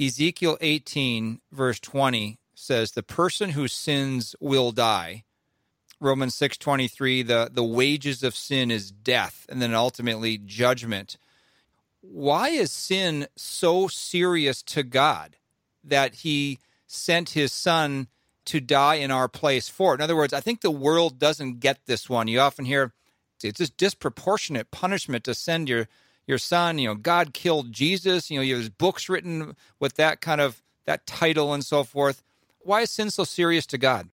Ezekiel 18, verse 20 says, The person who sins will die. Romans 6:23 the the wages of sin is death and then ultimately judgment. Why is sin so serious to God that he sent his son to die in our place for it? In other words, I think the world doesn't get this one. You often hear it's just disproportionate punishment to send your your son, you know, God killed Jesus, you know, there's books written with that kind of that title and so forth. Why is sin so serious to God?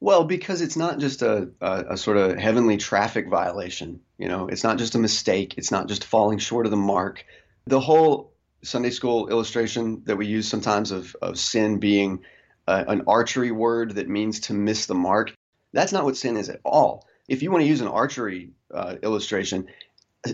Well, because it's not just a, a, a, sort of heavenly traffic violation. You know, it's not just a mistake. It's not just falling short of the mark. The whole Sunday school illustration that we use sometimes of, of sin being uh, an archery word that means to miss the mark, that's not what sin is at all. If you want to use an archery uh, illustration,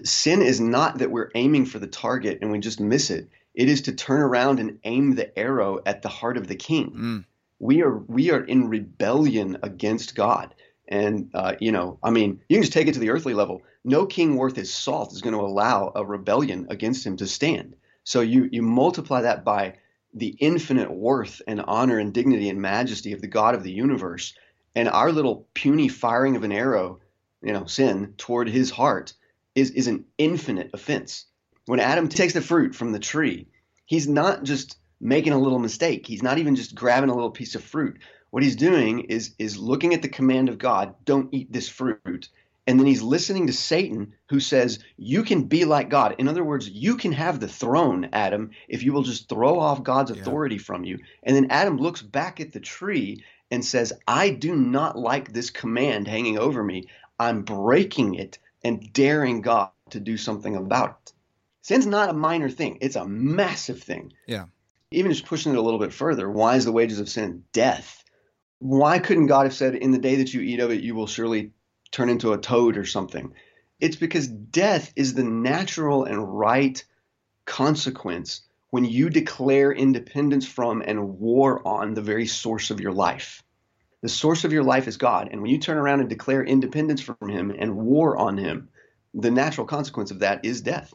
sin is not that we're aiming for the target and we just miss it. It is to turn around and aim the arrow at the heart of the king. Mm we are we are in rebellion against God. And uh, you know, I mean, you can just take it to the earthly level. No king worth his salt is going to allow a rebellion against him to stand. So you you multiply that by the infinite worth and honor and dignity and majesty of the God of the universe, and our little puny firing of an arrow, you know, sin toward his heart is is an infinite offense. When Adam takes the fruit from the tree, he's not just making a little mistake. He's not even just grabbing a little piece of fruit. What he's doing is is looking at the command of God, don't eat this fruit. And then he's listening to Satan who says, "You can be like God." In other words, you can have the throne, Adam, if you will just throw off God's authority yeah. from you. And then Adam looks back at the tree and says, "I do not like this command hanging over me. I'm breaking it and daring God to do something about it." Sin's not a minor thing; it's a massive thing. Yeah even just pushing it a little bit further, why is the wages of sin death? Why couldn't God have said, In the day that you eat of it, you will surely turn into a toad or something? It's because death is the natural and right consequence when you declare independence from and war on the very source of your life. The source of your life is God. And when you turn around and declare independence from Him and war on Him, the natural consequence of that is death.